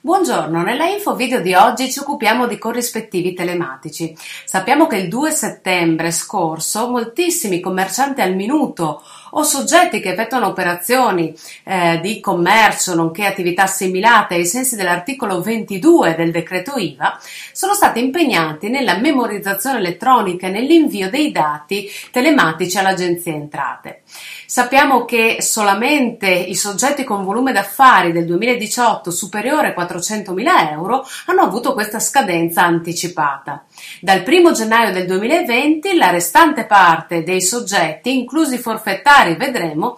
Buongiorno, nella info video di oggi ci occupiamo di corrispettivi telematici. Sappiamo che il 2 settembre scorso moltissimi commercianti al minuto o soggetti che effettuano operazioni eh, di commercio nonché attività assimilate ai sensi dell'articolo 22 del decreto IVA sono stati impegnati nella memorizzazione elettronica e nell'invio dei dati telematici all'Agenzia Entrate. Sappiamo che solamente i soggetti con volume d'affari del 2018 superiore a 400.000 euro hanno avuto questa scadenza anticipata. Dal 1 gennaio del 2020 la restante parte dei soggetti, inclusi forfettari, vedremo,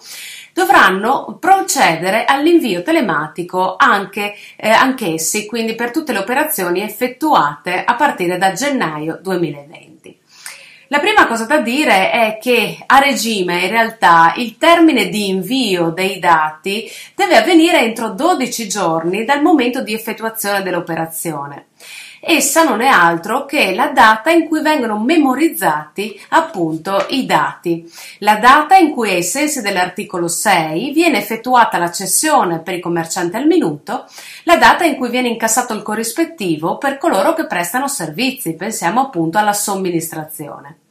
dovranno procedere all'invio telematico anche eh, anch'essi, quindi per tutte le operazioni effettuate a partire da gennaio 2020. La prima cosa da dire è che a regime in realtà il termine di invio dei dati deve avvenire entro 12 giorni dal momento di effettuazione dell'operazione. Essa non è altro che la data in cui vengono memorizzati appunto i dati, la data in cui ai sensi dell'articolo 6 viene effettuata la cessione per i commercianti al minuto, la data in cui viene incassato il corrispettivo per coloro che prestano servizi, pensiamo appunto alla somministrazione.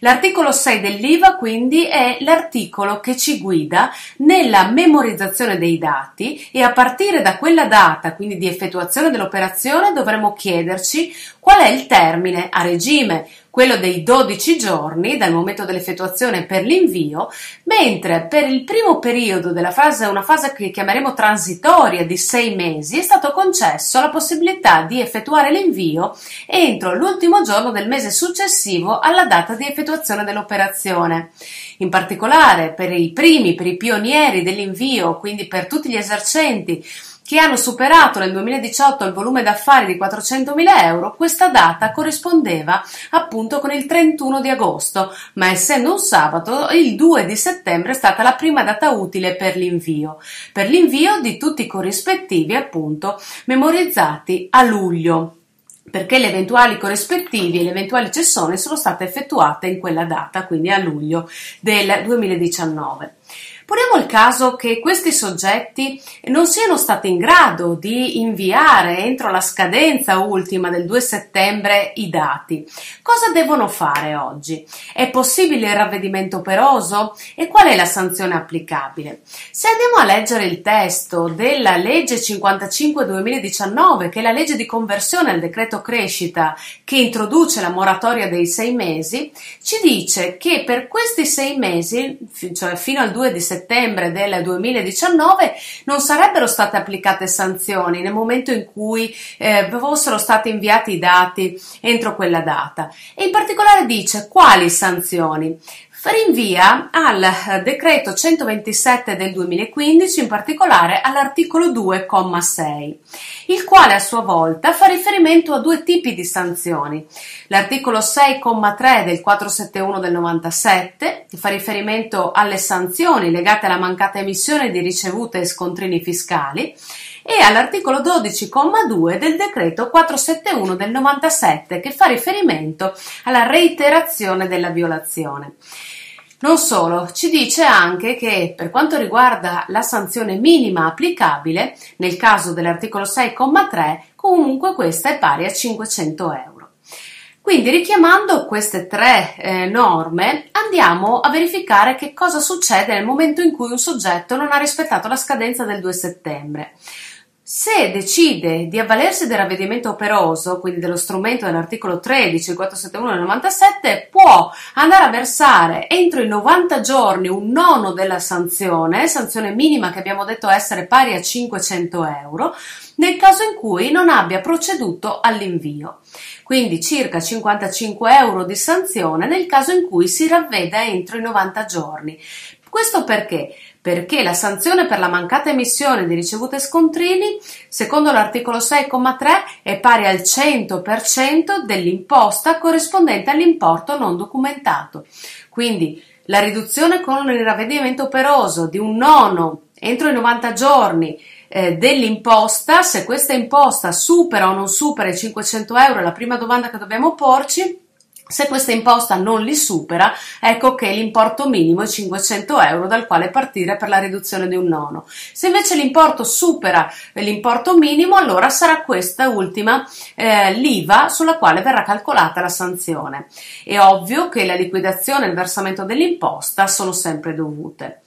L'articolo 6 dell'IVA quindi è l'articolo che ci guida nella memorizzazione dei dati e a partire da quella data, quindi di effettuazione dell'operazione, dovremo chiederci qual è il termine a regime quello dei 12 giorni dal momento dell'effettuazione per l'invio, mentre per il primo periodo della fase, una fase che chiameremo transitoria di 6 mesi, è stato concesso la possibilità di effettuare l'invio entro l'ultimo giorno del mese successivo alla data di effettuazione dell'operazione. In particolare per i primi, per i pionieri dell'invio, quindi per tutti gli esercenti che hanno superato nel 2018 il volume d'affari di 400.000 euro, questa data corrispondeva appunto con il 31 di agosto, ma essendo un sabato, il 2 di settembre è stata la prima data utile per l'invio, per l'invio di tutti i corrispettivi appunto memorizzati a luglio. Perché le eventuali corrispettivi e le eventuali cessioni sono state effettuate in quella data, quindi a luglio del 2019. Poniamo il caso che questi soggetti non siano stati in grado di inviare entro la scadenza ultima del 2 settembre i dati. Cosa devono fare oggi? È possibile il ravvedimento operoso? E qual è la sanzione applicabile? Se andiamo a leggere il testo della legge 55-2019, che è la legge di conversione al decreto crescita che introduce la moratoria dei sei mesi, ci dice che per questi sei mesi, cioè fino al 2 di settembre, settembre del 2019 non sarebbero state applicate sanzioni nel momento in cui eh, fossero stati inviati i dati entro quella data. E in particolare dice quali sanzioni rinvia al decreto 127 del 2015, in particolare all'articolo 2,6, il quale a sua volta fa riferimento a due tipi di sanzioni. L'articolo 6,3 del 471 del 97, che fa riferimento alle sanzioni legate alla mancata emissione di ricevute e scontrini fiscali, e all'articolo 12,2 del decreto 471 del 97 che fa riferimento alla reiterazione della violazione. Non solo, ci dice anche che per quanto riguarda la sanzione minima applicabile, nel caso dell'articolo 6,3, comunque questa è pari a 500 euro. Quindi richiamando queste tre eh, norme andiamo a verificare che cosa succede nel momento in cui un soggetto non ha rispettato la scadenza del 2 settembre. Se decide di avvalersi del ravvedimento operoso, quindi dello strumento dell'articolo 13, 471 del 97, può andare a versare entro i 90 giorni un nono della sanzione, sanzione minima che abbiamo detto essere pari a 500 euro, nel caso in cui non abbia proceduto all'invio. Quindi circa 55 euro di sanzione nel caso in cui si ravveda entro i 90 giorni. Questo perché? Perché la sanzione per la mancata emissione di ricevute scontrini, secondo l'articolo 6,3, è pari al 100% dell'imposta corrispondente all'importo non documentato. Quindi la riduzione con il ravvedimento operoso di un nono entro i 90 giorni eh, dell'imposta, se questa imposta supera o non supera i 500 euro, è la prima domanda che dobbiamo porci, Se questa imposta non li supera, ecco che l'importo minimo è 500 euro dal quale partire per la riduzione di un nono. Se invece l'importo supera l'importo minimo, allora sarà questa ultima eh, l'IVA sulla quale verrà calcolata la sanzione. È ovvio che la liquidazione e il versamento dell'imposta sono sempre dovute.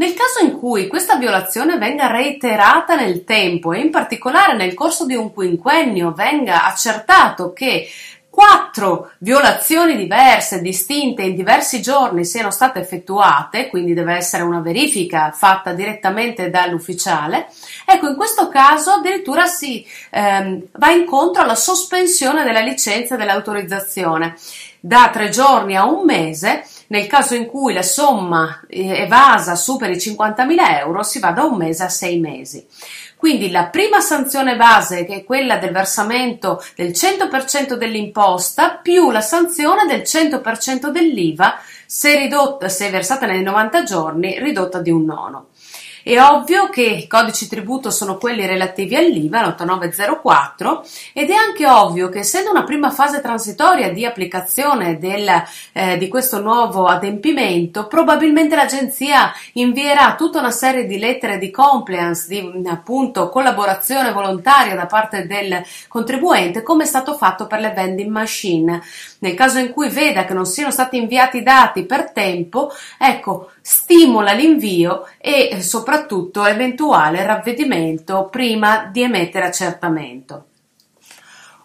Nel caso in cui questa violazione venga reiterata nel tempo e in particolare nel corso di un quinquennio venga accertato che quattro violazioni diverse, distinte in diversi giorni siano state effettuate, quindi deve essere una verifica fatta direttamente dall'ufficiale, ecco in questo caso addirittura si ehm, va incontro alla sospensione della licenza e dell'autorizzazione da tre giorni a un mese. Nel caso in cui la somma eh, evasa superi i 50.000 euro, si va da un mese a sei mesi. Quindi la prima sanzione base, che è quella del versamento del 100% dell'imposta, più la sanzione del 100% dell'IVA, se, ridotta, se versata nei 90 giorni, ridotta di un nono. È ovvio che i codici tributo sono quelli relativi all'IVA, l'8904, ed è anche ovvio che essendo una prima fase transitoria di applicazione del, eh, di questo nuovo adempimento, probabilmente l'agenzia invierà tutta una serie di lettere di compliance, di appunto collaborazione volontaria da parte del contribuente, come è stato fatto per le vending machine. Nel caso in cui veda che non siano stati inviati dati per tempo, ecco, stimola l'invio e soprattutto eventuale ravvedimento prima di emettere accertamento.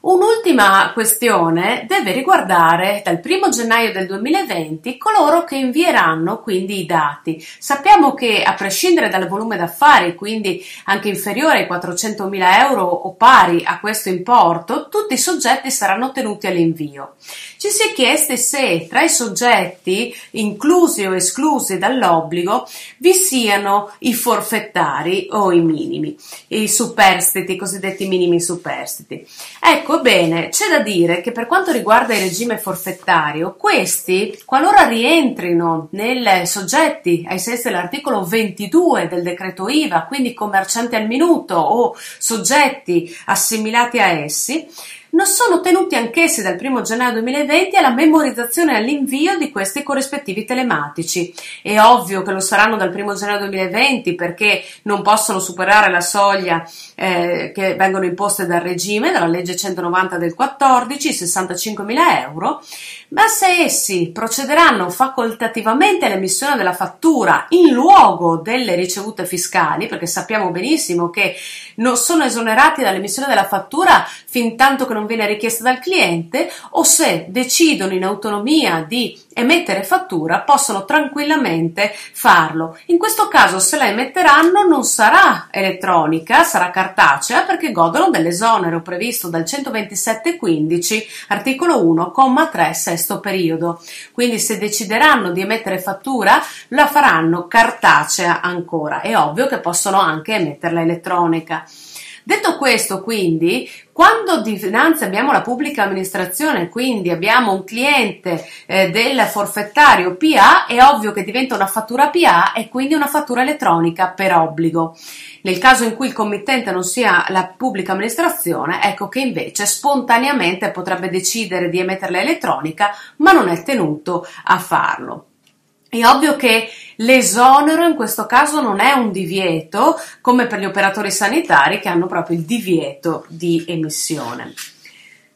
Un'ultima questione deve riguardare dal 1 gennaio del 2020 coloro che invieranno quindi i dati. Sappiamo che a prescindere dal volume d'affari, quindi anche inferiore ai 400.000 euro o pari a questo importo, tutti i soggetti saranno tenuti all'invio. Ci si è chiesti se tra i soggetti inclusi o esclusi dall'obbligo vi siano i forfettari o i minimi, i superstiti, i cosiddetti minimi superstiti. Ecco, bene, c'è da dire che per quanto riguarda il regime forfettario, questi, qualora rientrino nei soggetti ai sensi dell'articolo 22 del decreto IVA, quindi commercianti al minuto o soggetti assimilati a essi, non sono tenuti anch'essi dal 1 gennaio 2020 alla memorizzazione e all'invio di questi corrispettivi telematici. È ovvio che lo saranno dal 1 gennaio 2020 perché non possono superare la soglia eh, che vengono imposte dal regime, dalla legge 190 del 14, 65.000 euro, ma se essi procederanno facoltativamente all'emissione della fattura in luogo delle ricevute fiscali, perché sappiamo benissimo che non sono esonerati dall'emissione della fattura fin tanto che non viene richiesta dal cliente, o se decidono in autonomia di emettere fattura, possono tranquillamente farlo. In questo caso, se la emetteranno, non sarà elettronica, sarà cartacea perché godono dell'esonero previsto dal 127.15, articolo 1,3 sesto periodo. Quindi se decideranno di emettere fattura, la faranno cartacea ancora. È ovvio che possono anche emetterla elettronica. Detto questo, quindi, quando dinanzi abbiamo la pubblica amministrazione, quindi abbiamo un cliente eh, del forfettario PA, è ovvio che diventa una fattura PA e quindi una fattura elettronica per obbligo. Nel caso in cui il committente non sia la pubblica amministrazione, ecco che invece spontaneamente potrebbe decidere di emetterla elettronica, ma non è tenuto a farlo. È ovvio che l'esonero in questo caso non è un divieto come per gli operatori sanitari che hanno proprio il divieto di emissione.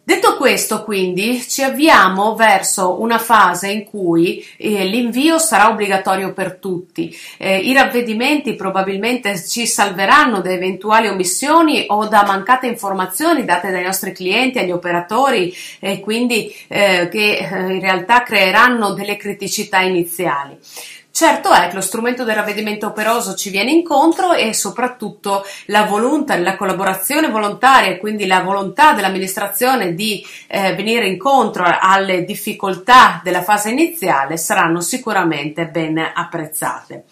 Detto questo, quindi, ci avviamo verso una fase in cui eh, l'invio sarà obbligatorio per tutti. Eh, I ravvedimenti probabilmente ci salveranno da eventuali omissioni o da mancate informazioni date dai nostri clienti, agli operatori, e eh, quindi che eh, in realtà creeranno delle criticità iniziali. Certo è che lo strumento del ravvedimento operoso ci viene incontro e soprattutto la volontà, la collaborazione volontaria quindi la volontà dell'amministrazione di eh, venire incontro alle difficoltà della fase iniziale saranno sicuramente ben apprezzate.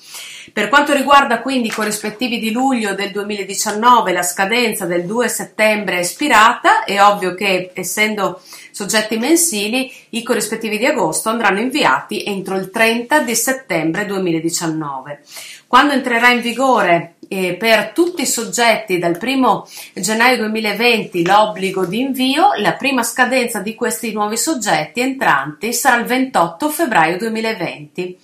Per quanto riguarda quindi i corrispettivi di luglio del 2019, la scadenza del 2 settembre è espirata, è ovvio che essendo soggetti mensili, i corrispettivi di agosto andranno inviati entro il 30 di settembre 2019. Quando entrerà in vigore eh, per tutti i soggetti dal 1 gennaio 2020 l'obbligo di invio, la prima scadenza di questi nuovi soggetti entranti sarà il 28 febbraio 2020.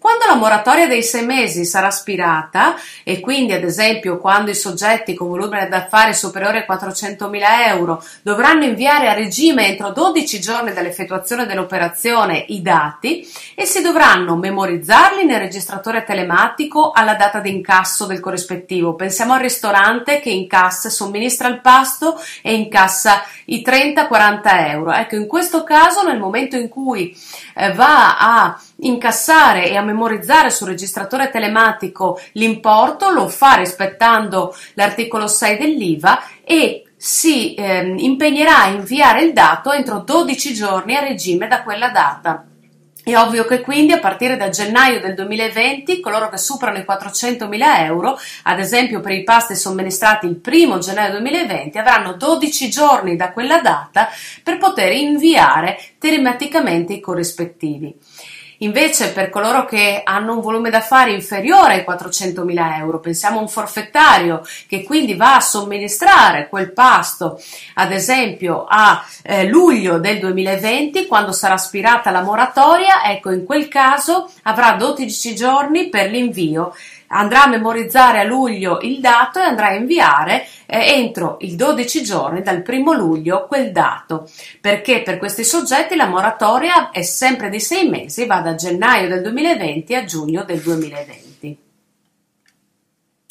Quando la moratoria dei sei mesi sarà spirata e quindi ad esempio quando i soggetti con volume d'affari superiore a 400.000 euro dovranno inviare a regime entro 12 giorni dall'effettuazione dell'operazione i dati e si dovranno memorizzarli nel registratore telematico alla data di incasso del corrispettivo. Pensiamo al ristorante che incassa, somministra il pasto e incassa i 30-40 euro. Ecco, in questo caso nel momento in cui eh, va a incassare e a memorizzare sul registratore telematico l'importo, lo fa rispettando l'articolo 6 dell'IVA e si eh, impegnerà a inviare il dato entro 12 giorni a regime da quella data. È ovvio che quindi a partire da gennaio del 2020 coloro che superano i 400.000 euro, ad esempio per i pasti somministrati il 1 gennaio 2020, avranno 12 giorni da quella data per poter inviare telematicamente i corrispettivi. Invece per coloro che hanno un volume d'affari inferiore ai 400.000 euro, pensiamo a un forfettario che quindi va a somministrare quel pasto, ad esempio a eh, luglio del 2020, quando sarà aspirata la moratoria, ecco in quel caso avrà 12 giorni per l'invio andrà a memorizzare a luglio il dato e andrà a inviare eh, entro il 12 giorni dal primo luglio quel dato, perché per questi soggetti la moratoria è sempre di sei mesi, va da gennaio del 2020 a giugno del 2020.